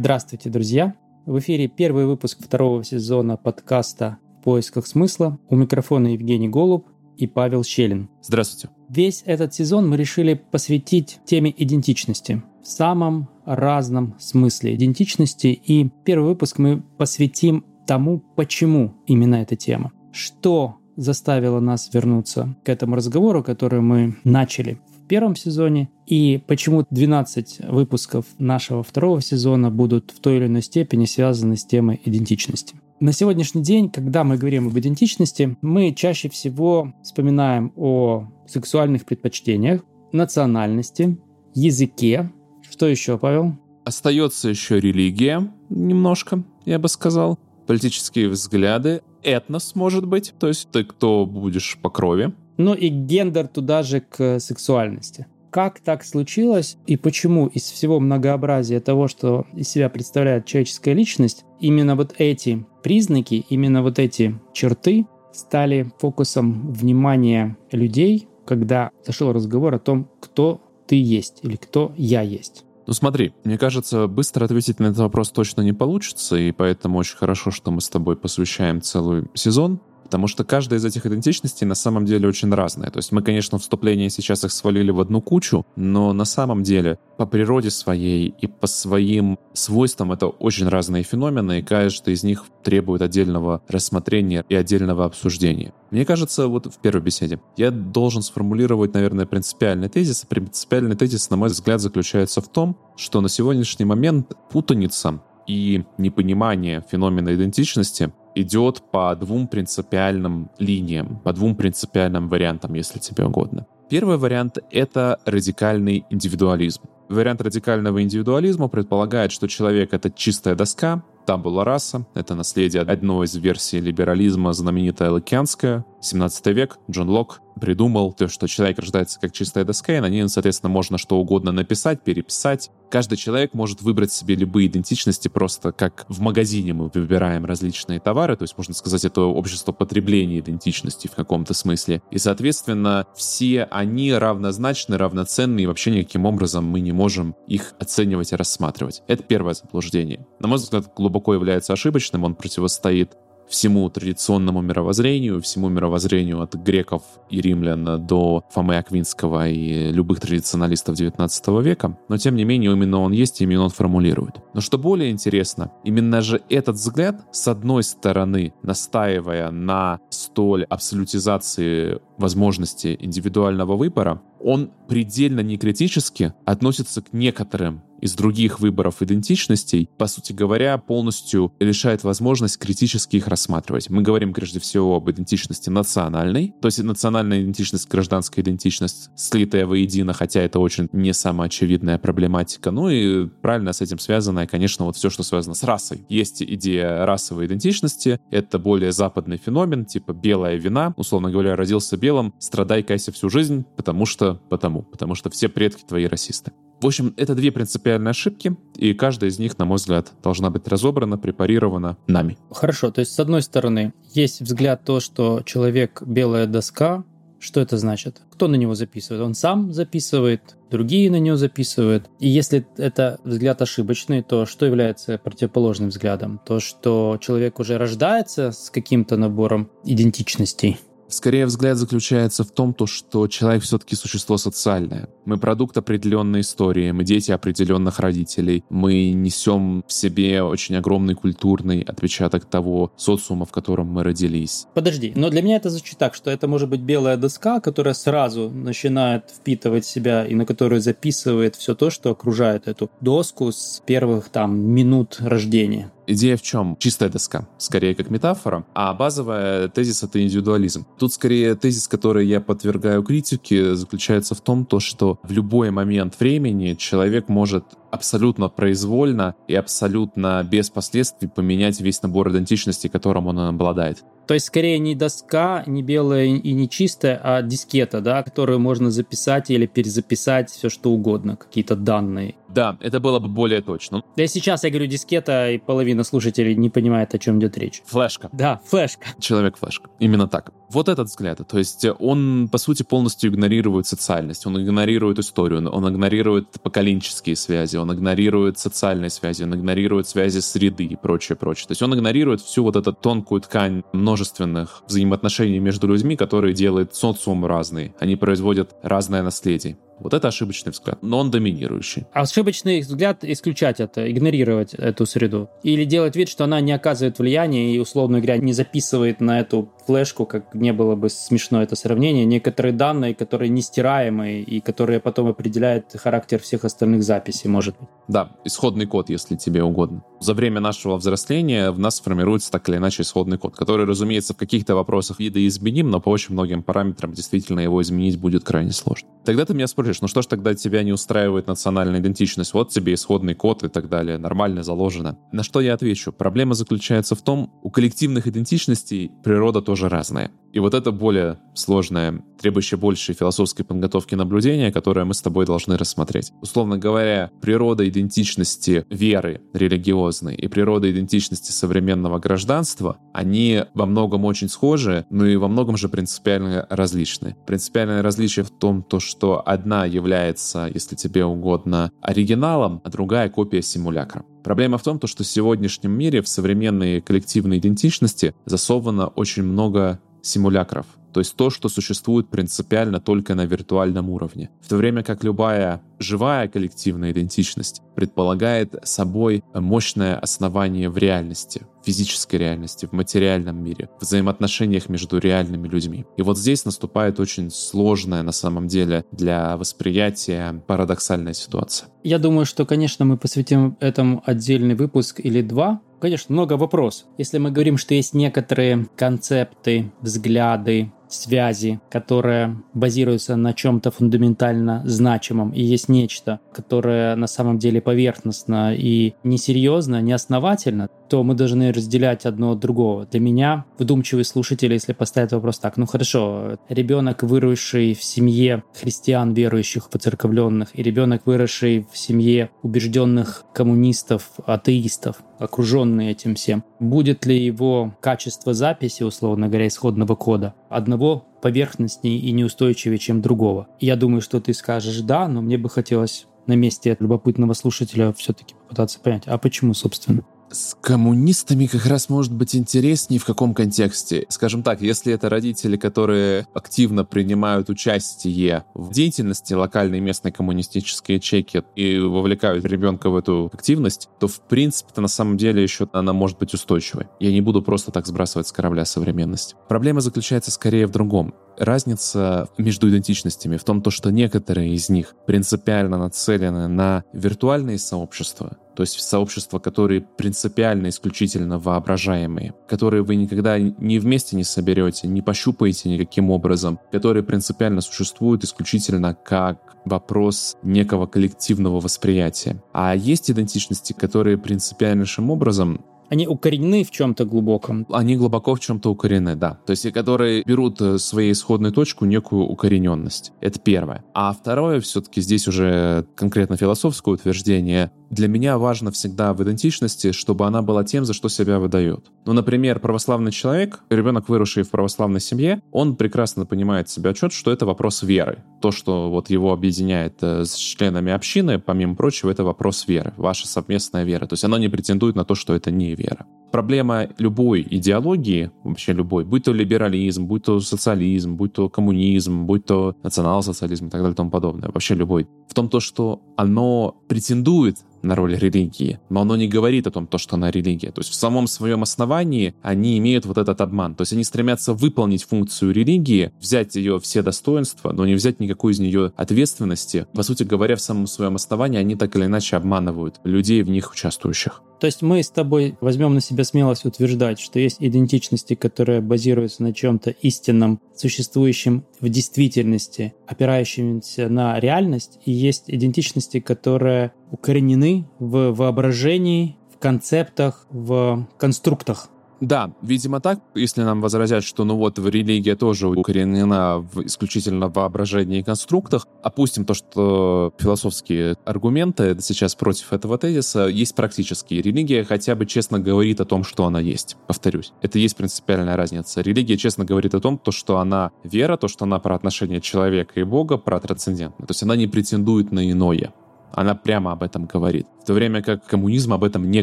Здравствуйте, друзья! В эфире первый выпуск второго сезона подкаста «В поисках смысла». У микрофона Евгений Голуб и Павел Щелин. Здравствуйте. Весь этот сезон мы решили посвятить теме идентичности в самом разном смысле идентичности. И первый выпуск мы посвятим тому, почему именно эта тема. Что заставило нас вернуться к этому разговору, который мы начали первом сезоне, и почему 12 выпусков нашего второго сезона будут в той или иной степени связаны с темой идентичности. На сегодняшний день, когда мы говорим об идентичности, мы чаще всего вспоминаем о сексуальных предпочтениях, национальности, языке. Что еще, Павел? Остается еще религия немножко, я бы сказал. Политические взгляды, этнос, может быть, то есть ты кто будешь по крови. Ну и гендер туда же к сексуальности. Как так случилось и почему из всего многообразия того, что из себя представляет человеческая личность, именно вот эти признаки, именно вот эти черты стали фокусом внимания людей, когда зашел разговор о том, кто ты есть или кто я есть. Ну смотри, мне кажется, быстро ответить на этот вопрос точно не получится, и поэтому очень хорошо, что мы с тобой посвящаем целый сезон Потому что каждая из этих идентичностей на самом деле очень разная. То есть мы, конечно, в вступлении сейчас их свалили в одну кучу, но на самом деле по природе своей и по своим свойствам это очень разные феномены, и каждый из них требует отдельного рассмотрения и отдельного обсуждения. Мне кажется, вот в первой беседе я должен сформулировать, наверное, принципиальный тезис. Принципиальный тезис, на мой взгляд, заключается в том, что на сегодняшний момент путаница и непонимание феномена идентичности идет по двум принципиальным линиям, по двум принципиальным вариантам, если тебе угодно. Первый вариант — это радикальный индивидуализм. Вариант радикального индивидуализма предполагает, что человек — это чистая доска, табула раса. Это наследие одной из версий либерализма, знаменитая лакианская. 17 век, Джон Лок придумал то, что человек рождается как чистая доска, и на ней, соответственно, можно что угодно написать, переписать. Каждый человек может выбрать себе любые идентичности просто как в магазине мы выбираем различные товары, то есть, можно сказать, это общество потребления идентичности в каком-то смысле. И, соответственно, все они равнозначны, равноценны, и вообще никаким образом мы не можем их оценивать и рассматривать. Это первое заблуждение. На мой взгляд, глубоко является ошибочным, он противостоит всему традиционному мировоззрению, всему мировоззрению от греков и римлян до Фомы Аквинского и любых традиционалистов XIX века, но тем не менее именно он есть, именно он формулирует. Но что более интересно, именно же этот взгляд, с одной стороны, настаивая на столь абсолютизации возможности индивидуального выбора, он предельно некритически относится к некоторым из других выборов идентичностей, по сути говоря, полностью лишает возможность критически их рассматривать. Мы говорим прежде всего об идентичности национальной, то есть национальная идентичность, гражданская идентичность, слитая воедино, хотя это очень не самая очевидная проблематика. Ну и правильно с этим связанное, конечно, вот все, что связано с расой. Есть идея расовой идентичности, это более западный феномен, типа белая вина, условно говоря, родился белым, страдай, кайся всю жизнь, потому что, потому, потому что все предки твои расисты. В общем, это две принципиальные ошибки, и каждая из них, на мой взгляд, должна быть разобрана, препарирована нами. Хорошо, то есть, с одной стороны, есть взгляд то, что человек — белая доска. Что это значит? Кто на него записывает? Он сам записывает, другие на него записывают. И если это взгляд ошибочный, то что является противоположным взглядом? То, что человек уже рождается с каким-то набором идентичностей, Скорее, взгляд заключается в том, то, что человек все-таки существо социальное. Мы продукт определенной истории, мы дети определенных родителей, мы несем в себе очень огромный культурный отпечаток того социума, в котором мы родились. Подожди, но для меня это звучит так, что это может быть белая доска, которая сразу начинает впитывать себя и на которую записывает все то, что окружает эту доску с первых там минут рождения. Идея в чем? Чистая доска, скорее как метафора, а базовая тезис — это индивидуализм. Тут скорее тезис, который я подвергаю критике, заключается в том, то, что в любой момент времени человек может абсолютно произвольно и абсолютно без последствий поменять весь набор идентичности, которым он обладает. То есть скорее не доска, не белая и не чистая, а дискета, да, которую можно записать или перезаписать все что угодно, какие-то данные. Да, это было бы более точно. Да и сейчас я говорю дискета, и половина слушателей не понимает, о чем идет речь. Флешка. Да, флешка. Человек-флешка. Именно так. Вот этот взгляд. То есть он, по сути, полностью игнорирует социальность, он игнорирует историю, он игнорирует поколенческие связи, он игнорирует социальные связи, он игнорирует связи среды и прочее, прочее. То есть он игнорирует всю вот эту тонкую ткань множественных взаимоотношений между людьми, которые делает социум разный. Они производят разное наследие. Вот это ошибочный взгляд, но он доминирующий. А ошибочный взгляд исключать это, игнорировать эту среду? Или делать вид, что она не оказывает влияния и, условно говоря, не записывает на эту флешку, как не было бы смешно это сравнение, некоторые данные, которые нестираемые и которые потом определяют характер всех остальных записей, может быть. Да, исходный код, если тебе угодно. За время нашего взросления в нас формируется так или иначе исходный код, который, разумеется, в каких-то вопросах видоизменим, но по очень многим параметрам действительно его изменить будет крайне сложно. Тогда ты меня спросишь, ну что ж тогда тебя не устраивает национальная идентичность? Вот тебе исходный код и так далее, нормально заложено. На что я отвечу? Проблема заключается в том, у коллективных идентичностей природа тоже разная. И вот это более сложное, требующее большей философской подготовки наблюдения, которое мы с тобой должны рассмотреть. Условно говоря, природа идентичности веры религиозной и природа идентичности современного гражданства, они во многом очень схожи, но и во многом же принципиально различны. Принципиальное различие в том, то, что одна является, если тебе угодно, оригиналом, а другая копия симулякра. Проблема в том, то, что в сегодняшнем мире в современной коллективной идентичности засовано очень много симулякров, то есть то, что существует принципиально только на виртуальном уровне. В то время как любая живая коллективная идентичность предполагает собой мощное основание в реальности, в физической реальности, в материальном мире, в взаимоотношениях между реальными людьми. И вот здесь наступает очень сложная на самом деле для восприятия парадоксальная ситуация. Я думаю, что, конечно, мы посвятим этому отдельный выпуск или два, Конечно, много вопросов. Если мы говорим, что есть некоторые концепты, взгляды, связи, которые базируются на чем-то фундаментально значимом, и есть нечто, которое на самом деле поверхностно и несерьезно, неосновательно, то мы должны разделять одно от другого. Для меня, вдумчивый слушатель, если поставить вопрос так, ну хорошо, ребенок, выросший в семье христиан, верующих, поцерковленных, и ребенок, выросший в семье убежденных коммунистов, атеистов, окруженный этим всем, будет ли его качество записи, условно говоря, исходного кода одного поверхностнее и неустойчивее, чем другого? Я думаю, что ты скажешь «да», но мне бы хотелось на месте любопытного слушателя все-таки попытаться понять, а почему, собственно? С коммунистами как раз может быть интереснее в каком контексте. Скажем так, если это родители, которые активно принимают участие в деятельности локальной местной коммунистической ячейки и вовлекают ребенка в эту активность, то в принципе-то на самом деле еще она может быть устойчивой. Я не буду просто так сбрасывать с корабля современность. Проблема заключается скорее в другом разница между идентичностями в том, то, что некоторые из них принципиально нацелены на виртуальные сообщества, то есть сообщества, которые принципиально исключительно воображаемые, которые вы никогда ни вместе не соберете, не пощупаете никаким образом, которые принципиально существуют исключительно как вопрос некого коллективного восприятия. А есть идентичности, которые принципиальнейшим образом они укоренены в чем-то глубоком. Они глубоко в чем-то укоренены, да. То есть, которые берут э, своей исходной точку некую укорененность. Это первое. А второе, все-таки здесь уже конкретно философское утверждение. Для меня важно всегда в идентичности, чтобы она была тем, за что себя выдает. Ну, например, православный человек, ребенок, выросший в православной семье, он прекрасно понимает себе отчет, что это вопрос веры. То, что вот его объединяет э, с членами общины, помимо прочего, это вопрос веры, ваша совместная вера. То есть оно не претендует на то, что это не вера. Проблема любой идеологии, вообще любой, будь то либерализм, будь то социализм, будь то коммунизм, будь то национал-социализм и так далее и тому подобное, вообще любой, в том то, что оно претендует на роль религии, но оно не говорит о том, то, что она религия. То есть в самом своем основании они имеют вот этот обман. То есть они стремятся выполнить функцию религии, взять ее все достоинства, но не взять никакой из нее ответственности. По сути говоря, в самом своем основании они так или иначе обманывают людей в них участвующих. То есть мы с тобой возьмем на себя смелость утверждать, что есть идентичности, которые базируются на чем-то истинном, существующем в действительности, опирающемся на реальность, и есть идентичности, которые укоренены в воображении, в концептах, в конструктах Да, видимо так. Если нам возразят, что ну вот религия тоже укоренена в исключительно воображении и конструктах, опустим то, что философские аргументы сейчас против этого тезиса, есть практические. Религия хотя бы честно говорит о том, что она есть. Повторюсь, это есть принципиальная разница. Религия честно говорит о том, то, что она вера, то, что она про отношения человека и Бога, про трансцендентное. То есть она не претендует на иное. Она прямо об этом говорит. В то время как коммунизм об этом не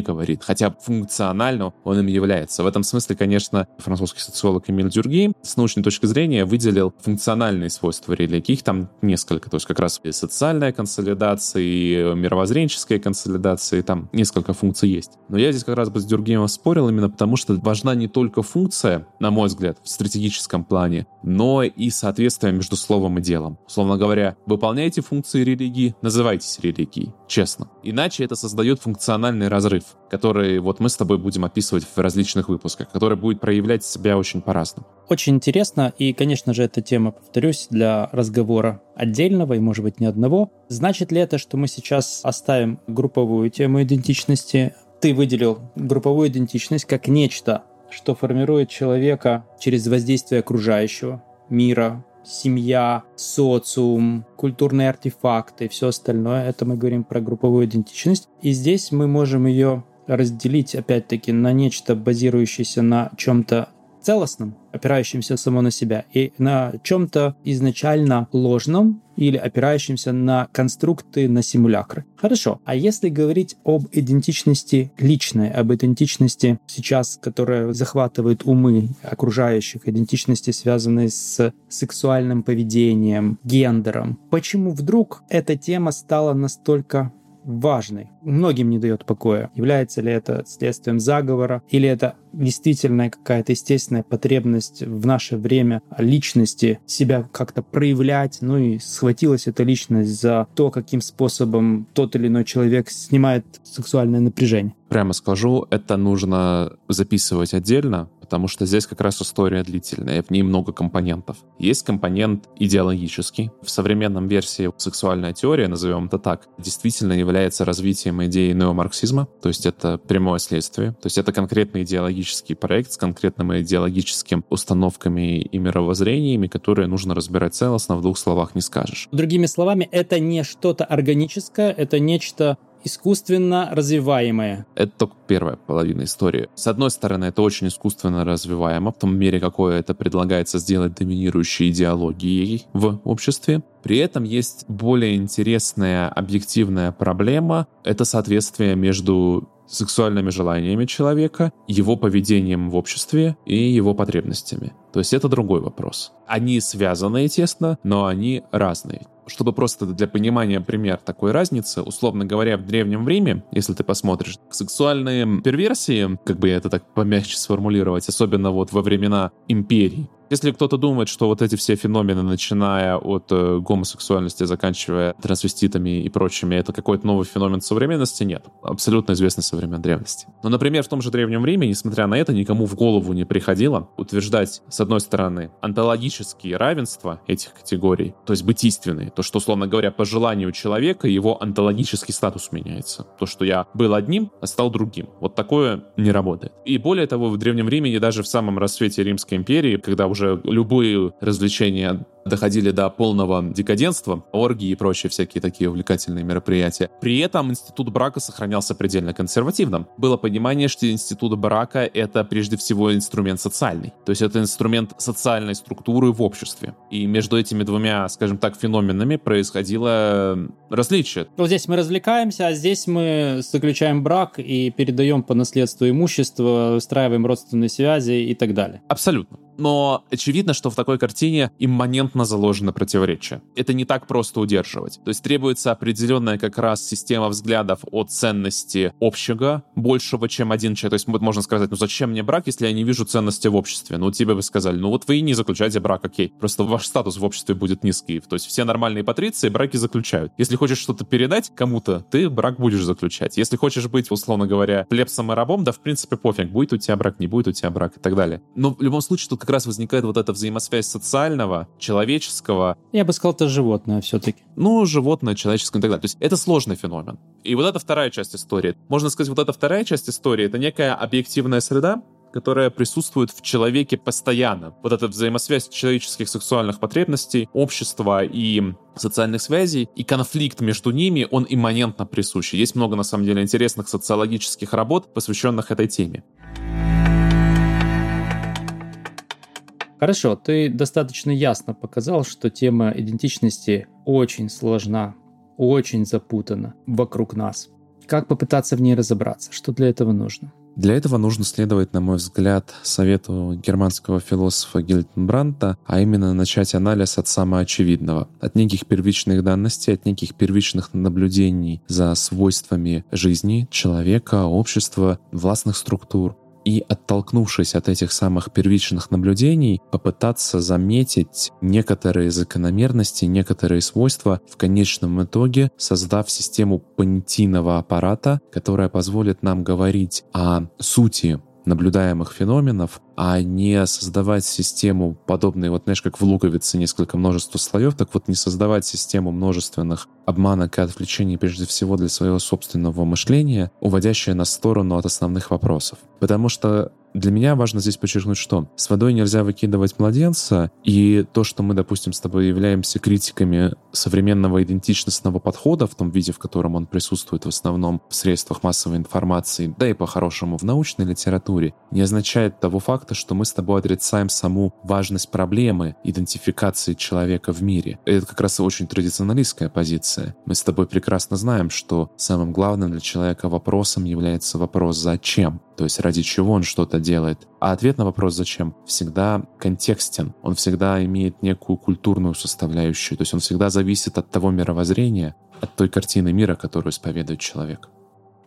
говорит, хотя функционально он им является. В этом смысле, конечно, французский социолог Эмиль Дюргейм с научной точки зрения выделил функциональные свойства религии. Их там несколько. То есть как раз и социальная консолидация, и мировоззренческая консолидация, и там несколько функций есть. Но я здесь как раз бы с Дюргеймом спорил именно потому, что важна не только функция, на мой взгляд, в стратегическом плане, но и соответствие между словом и делом. Условно говоря, выполняете функции религии, называйтесь религией великий, честно. Иначе это создает функциональный разрыв, который вот мы с тобой будем описывать в различных выпусках, который будет проявлять себя очень по-разному. Очень интересно, и, конечно же, эта тема, повторюсь, для разговора отдельного и, может быть, не одного. Значит ли это, что мы сейчас оставим групповую тему идентичности? Ты выделил групповую идентичность как нечто, что формирует человека через воздействие окружающего мира, семья, социум, культурные артефакты и все остальное. Это мы говорим про групповую идентичность. И здесь мы можем ее разделить, опять-таки, на нечто, базирующееся на чем-то целостном, опирающемся само на себя, и на чем-то изначально ложном или опирающемся на конструкты, на симулякры. Хорошо, а если говорить об идентичности личной, об идентичности сейчас, которая захватывает умы окружающих, идентичности, связанной с сексуальным поведением, гендером, почему вдруг эта тема стала настолько важной. Многим не дает покоя. Является ли это следствием заговора, или это действительно какая-то естественная потребность в наше время личности себя как-то проявлять, ну и схватилась эта личность за то, каким способом тот или иной человек снимает сексуальное напряжение. Прямо скажу, это нужно записывать отдельно, потому что здесь как раз история длительная, в ней много компонентов. Есть компонент идеологический. В современном версии сексуальная теория, назовем это так, действительно является развитием идеи неомарксизма, то есть это прямое следствие, то есть это конкретный идеологический проект с конкретными идеологическими установками и мировоззрениями, которые нужно разбирать целостно, в двух словах не скажешь. Другими словами, это не что-то органическое, это нечто искусственно развиваемое. Это только первая половина истории. С одной стороны, это очень искусственно развиваемо, в том мере, какое это предлагается сделать доминирующей идеологией в обществе. При этом есть более интересная объективная проблема — это соответствие между сексуальными желаниями человека, его поведением в обществе и его потребностями. То есть это другой вопрос. Они связаны, тесно, но они разные чтобы просто для понимания пример такой разницы, условно говоря, в Древнем Риме, если ты посмотришь, сексуальные перверсии, как бы я это так помягче сформулировать, особенно вот во времена империй, если кто-то думает, что вот эти все феномены, начиная от э, гомосексуальности, заканчивая трансвеститами и прочими, это какой-то новый феномен современности, нет. Абсолютно известный со времен древности. Но, например, в том же Древнем Риме, несмотря на это, никому в голову не приходило утверждать, с одной стороны, онтологические равенства этих категорий, то есть бытийственные, то, что, условно говоря, по желанию человека его онтологический статус меняется. То, что я был одним, а стал другим. Вот такое не работает. И более того, в Древнем Риме и даже в самом рассвете Римской империи, когда уже уже любые развлечения доходили до полного декаденства, оргии и прочие всякие такие увлекательные мероприятия. При этом институт брака сохранялся предельно консервативным. Было понимание, что институт брака — это прежде всего инструмент социальный. То есть это инструмент социальной структуры в обществе. И между этими двумя, скажем так, феноменами происходило различие. Вот здесь мы развлекаемся, а здесь мы заключаем брак и передаем по наследству имущество, устраиваем родственные связи и так далее. Абсолютно. Но очевидно, что в такой картине имманентно заложено противоречие. Это не так просто удерживать. То есть требуется определенная как раз система взглядов о ценности общего, большего, чем один человек. То есть вот можно сказать, ну зачем мне брак, если я не вижу ценности в обществе? Ну тебе бы сказали, ну вот вы и не заключаете брак, окей. Просто ваш статус в обществе будет низкий. То есть все нормальные патриции браки заключают. Если хочешь что-то передать кому-то, ты брак будешь заключать. Если хочешь быть, условно говоря, плебсом и рабом, да в принципе пофиг, будет у тебя брак, не будет у тебя брак и так далее. Но в любом случае тут как раз возникает вот эта взаимосвязь социального, человеческого. Я бы сказал, это животное все-таки. Ну, животное, человеческое и так далее. То есть это сложный феномен. И вот эта вторая часть истории. Можно сказать, вот эта вторая часть истории — это некая объективная среда, которая присутствует в человеке постоянно. Вот эта взаимосвязь человеческих сексуальных потребностей, общества и социальных связей, и конфликт между ними, он имманентно присущ. Есть много, на самом деле, интересных социологических работ, посвященных этой теме. Хорошо, ты достаточно ясно показал, что тема идентичности очень сложна, очень запутана вокруг нас. Как попытаться в ней разобраться? Что для этого нужно? Для этого нужно следовать, на мой взгляд, совету германского философа Гильтенбранта, а именно начать анализ от самоочевидного, от неких первичных данностей, от неких первичных наблюдений за свойствами жизни, человека, общества, властных структур, и, оттолкнувшись от этих самых первичных наблюдений, попытаться заметить некоторые закономерности, некоторые свойства, в конечном итоге создав систему понятийного аппарата, которая позволит нам говорить о сути наблюдаемых феноменов, а не создавать систему подобной, вот знаешь, как в луковице несколько множества слоев, так вот не создавать систему множественных обманок и отвлечений прежде всего для своего собственного мышления, уводящее нас в сторону от основных вопросов. Потому что для меня важно здесь подчеркнуть, что с водой нельзя выкидывать младенца, и то, что мы, допустим, с тобой являемся критиками современного идентичностного подхода в том виде, в котором он присутствует в основном в средствах массовой информации, да и по-хорошему в научной литературе, не означает того факта, что мы с тобой отрицаем саму важность проблемы идентификации человека в мире. Это как раз очень традиционалистская позиция. Мы с тобой прекрасно знаем, что самым главным для человека вопросом является вопрос «зачем?», то есть ради чего он что-то делает. А ответ на вопрос «зачем?» всегда контекстен, он всегда имеет некую культурную составляющую, то есть он всегда зависит от того мировоззрения, от той картины мира, которую исповедует человек.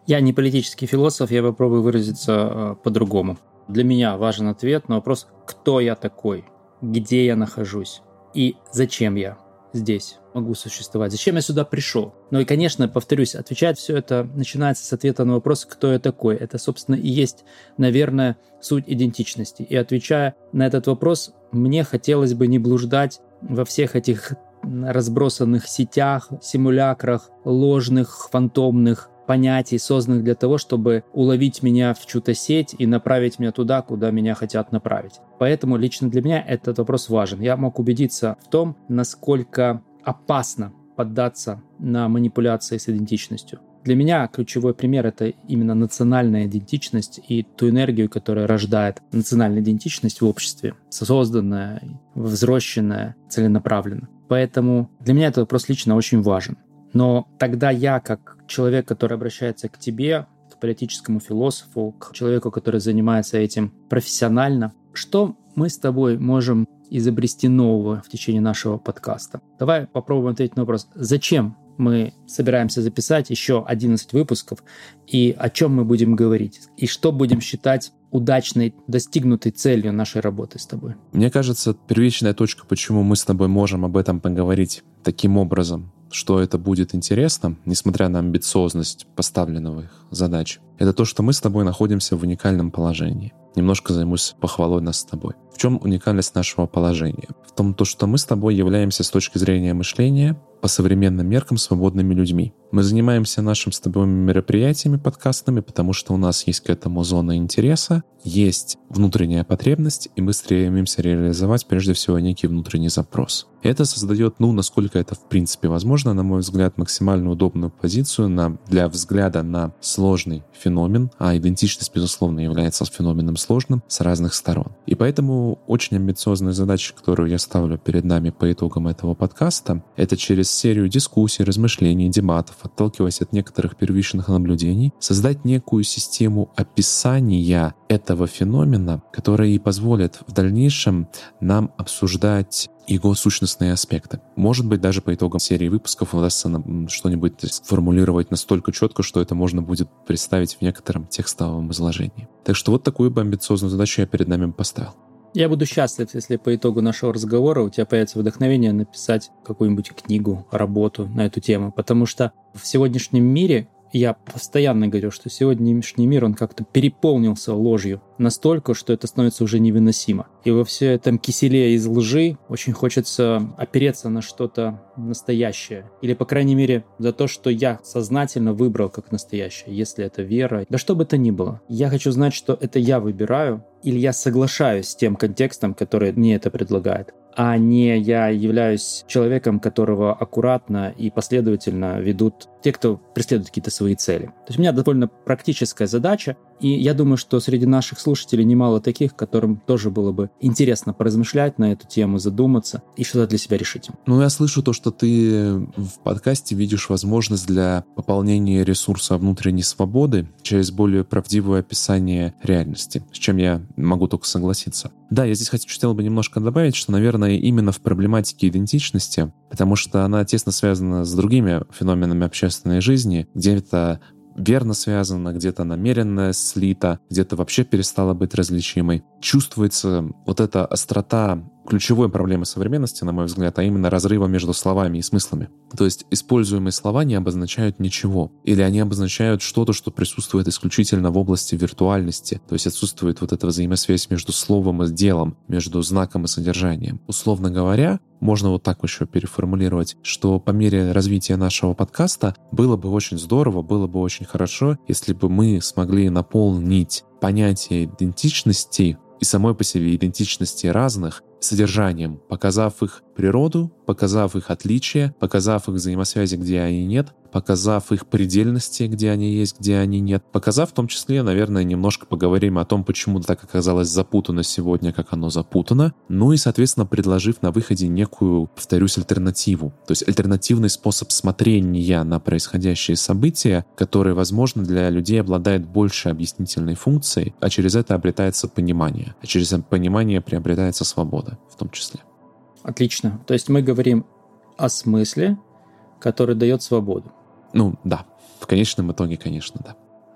Я не политический философ, я попробую выразиться э, по-другому. Для меня важен ответ на вопрос, кто я такой, где я нахожусь и зачем я здесь могу существовать, зачем я сюда пришел. Ну и, конечно, повторюсь, отвечать все это начинается с ответа на вопрос, кто я такой. Это, собственно, и есть, наверное, суть идентичности. И отвечая на этот вопрос, мне хотелось бы не блуждать во всех этих разбросанных сетях, симулякрах, ложных, фантомных понятий, созданных для того, чтобы уловить меня в чью-то сеть и направить меня туда, куда меня хотят направить. Поэтому лично для меня этот вопрос важен. Я мог убедиться в том, насколько опасно поддаться на манипуляции с идентичностью. Для меня ключевой пример — это именно национальная идентичность и ту энергию, которая рождает национальная идентичность в обществе, созданная, взросшенная, целенаправленно. Поэтому для меня этот вопрос лично очень важен. Но тогда я, как человек, который обращается к тебе, к политическому философу, к человеку, который занимается этим профессионально, что мы с тобой можем изобрести нового в течение нашего подкаста? Давай попробуем ответить на вопрос, зачем мы собираемся записать еще 11 выпусков, и о чем мы будем говорить, и что будем считать удачной, достигнутой целью нашей работы с тобой? Мне кажется, первичная точка, почему мы с тобой можем об этом поговорить таким образом, что это будет интересно, несмотря на амбициозность поставленных задач, это то, что мы с тобой находимся в уникальном положении. Немножко займусь похвалой нас с тобой. В чем уникальность нашего положения? В том, то, что мы с тобой являемся с точки зрения мышления по современным меркам свободными людьми. Мы занимаемся нашим с тобой мероприятиями подкастными, потому что у нас есть к этому зона интереса, есть внутренняя потребность, и мы стремимся реализовать прежде всего некий внутренний запрос. Это создает, ну, насколько это в принципе возможно, на мой взгляд, максимально удобную позицию на, для взгляда на сложный феномен, а идентичность, безусловно, является феноменом сложным с разных сторон. И поэтому очень амбициозная задача, которую я ставлю перед нами по итогам этого подкаста, это через серию дискуссий, размышлений, дебатов, отталкиваясь от некоторых первичных наблюдений, создать некую систему описания этого феномена, которая и позволит в дальнейшем нам обсуждать его сущностные аспекты. Может быть, даже по итогам серии выпусков удастся что-нибудь сформулировать настолько четко, что это можно будет представить в некотором текстовом изложении. Так что вот такую бы амбициозную задачу я перед нами поставил. Я буду счастлив, если по итогу нашего разговора у тебя появится вдохновение написать какую-нибудь книгу, работу на эту тему, потому что в сегодняшнем мире я постоянно говорю, что сегодняшний мир, он как-то переполнился ложью настолько, что это становится уже невыносимо. И во все этом киселе из лжи очень хочется опереться на что-то настоящее. Или, по крайней мере, за то, что я сознательно выбрал как настоящее, если это вера. Да что бы это ни было. Я хочу знать, что это я выбираю, или я соглашаюсь с тем контекстом, который мне это предлагает а не я являюсь человеком, которого аккуратно и последовательно ведут те, кто преследует какие-то свои цели. То есть у меня довольно практическая задача, и я думаю, что среди наших слушателей немало таких, которым тоже было бы интересно поразмышлять на эту тему, задуматься и что-то для себя решить. Ну, я слышу то, что ты в подкасте видишь возможность для пополнения ресурса внутренней свободы через более правдивое описание реальности, с чем я могу только согласиться. Да, я здесь хотел бы немножко добавить, что, наверное, именно в проблематике идентичности, потому что она тесно связана с другими феноменами общественной жизни, где это верно связано, где-то намеренно слито, где-то вообще перестала быть различимой. Чувствуется вот эта острота ключевой проблемы современности, на мой взгляд, а именно разрыва между словами и смыслами. То есть используемые слова не обозначают ничего. Или они обозначают что-то, что присутствует исключительно в области виртуальности. То есть отсутствует вот эта взаимосвязь между словом и делом, между знаком и содержанием. Условно говоря, можно вот так еще переформулировать, что по мере развития нашего подкаста было бы очень здорово, было бы очень хорошо, если бы мы смогли наполнить понятие идентичности и самой по себе идентичности разных содержанием, показав их природу, показав их отличия, показав их взаимосвязи, где они нет, показав их предельности, где они есть, где они нет, показав в том числе, наверное, немножко поговорим о том, почему так оказалось запутано сегодня, как оно запутано, ну и, соответственно, предложив на выходе некую, повторюсь, альтернативу, то есть альтернативный способ смотрения на происходящие события, который, возможно, для людей обладает больше объяснительной функцией, а через это обретается понимание, а через понимание приобретается свобода в том числе. Отлично. То есть мы говорим о смысле, который дает свободу. Ну да, в конечном итоге, конечно, да.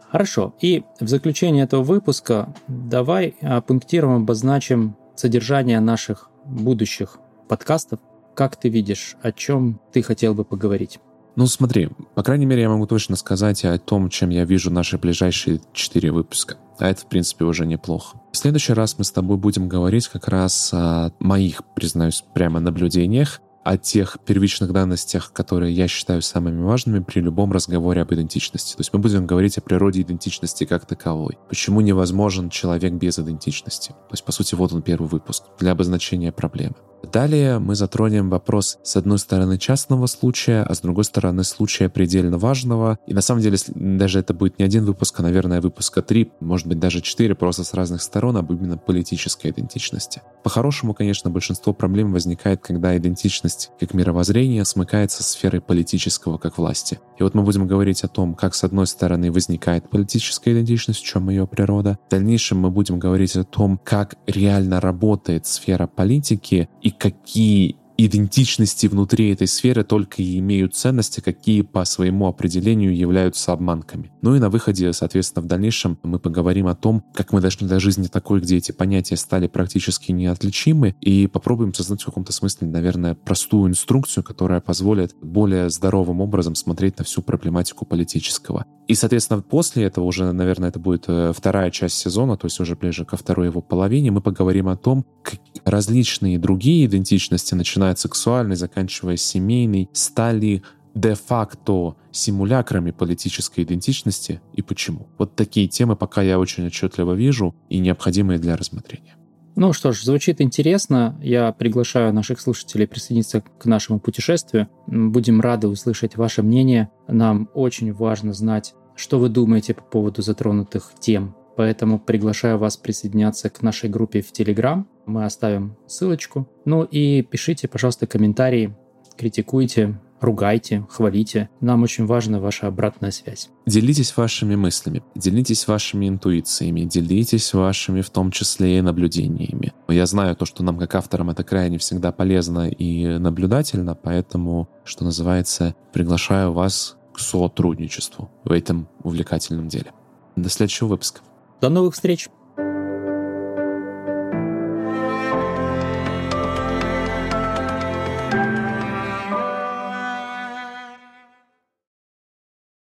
Хорошо. И в заключение этого выпуска давай а, пунктируем, обозначим содержание наших будущих подкастов. Как ты видишь, о чем ты хотел бы поговорить? Ну смотри, по крайней мере, я могу точно сказать о том, чем я вижу наши ближайшие четыре выпуска. А это, в принципе, уже неплохо. В следующий раз мы с тобой будем говорить как раз о моих, признаюсь, прямо наблюдениях о тех первичных данностях, которые я считаю самыми важными при любом разговоре об идентичности. То есть мы будем говорить о природе идентичности как таковой. Почему невозможен человек без идентичности? То есть, по сути, вот он первый выпуск для обозначения проблемы. Далее мы затронем вопрос, с одной стороны, частного случая, а с другой стороны, случая предельно важного. И на самом деле, даже это будет не один выпуск, а, наверное, выпуска три, может быть, даже четыре, просто с разных сторон, об именно политической идентичности. По-хорошему, конечно, большинство проблем возникает, когда идентичность как мировоззрение смыкается с сферой политического как власти. И вот мы будем говорить о том, как, с одной стороны, возникает политическая идентичность, в чем ее природа. В дальнейшем мы будем говорить о том, как реально работает сфера политики и какие идентичности внутри этой сферы только и имеют ценности, какие по своему определению являются обманками. Ну и на выходе, соответственно, в дальнейшем мы поговорим о том, как мы дошли до жизни такой, где эти понятия стали практически неотличимы, и попробуем создать в каком-то смысле, наверное, простую инструкцию, которая позволит более здоровым образом смотреть на всю проблематику политического. И, соответственно, после этого уже, наверное, это будет э, вторая часть сезона, то есть уже ближе ко второй его половине, мы поговорим о том, как различные другие идентичности, начиная от сексуальной, заканчивая семейной, стали де-факто симулякрами политической идентичности и почему. Вот такие темы пока я очень отчетливо вижу и необходимые для рассмотрения. Ну что ж, звучит интересно. Я приглашаю наших слушателей присоединиться к нашему путешествию. Будем рады услышать ваше мнение. Нам очень важно знать, что вы думаете по поводу затронутых тем. Поэтому приглашаю вас присоединяться к нашей группе в Telegram. Мы оставим ссылочку. Ну и пишите, пожалуйста, комментарии, критикуйте, ругайте, хвалите. Нам очень важна ваша обратная связь. Делитесь вашими мыслями, делитесь вашими интуициями, делитесь вашими в том числе и наблюдениями. Я знаю то, что нам как авторам это крайне всегда полезно и наблюдательно, поэтому, что называется, приглашаю вас к сотрудничеству в этом увлекательном деле. До следующего выпуска. До новых встреч!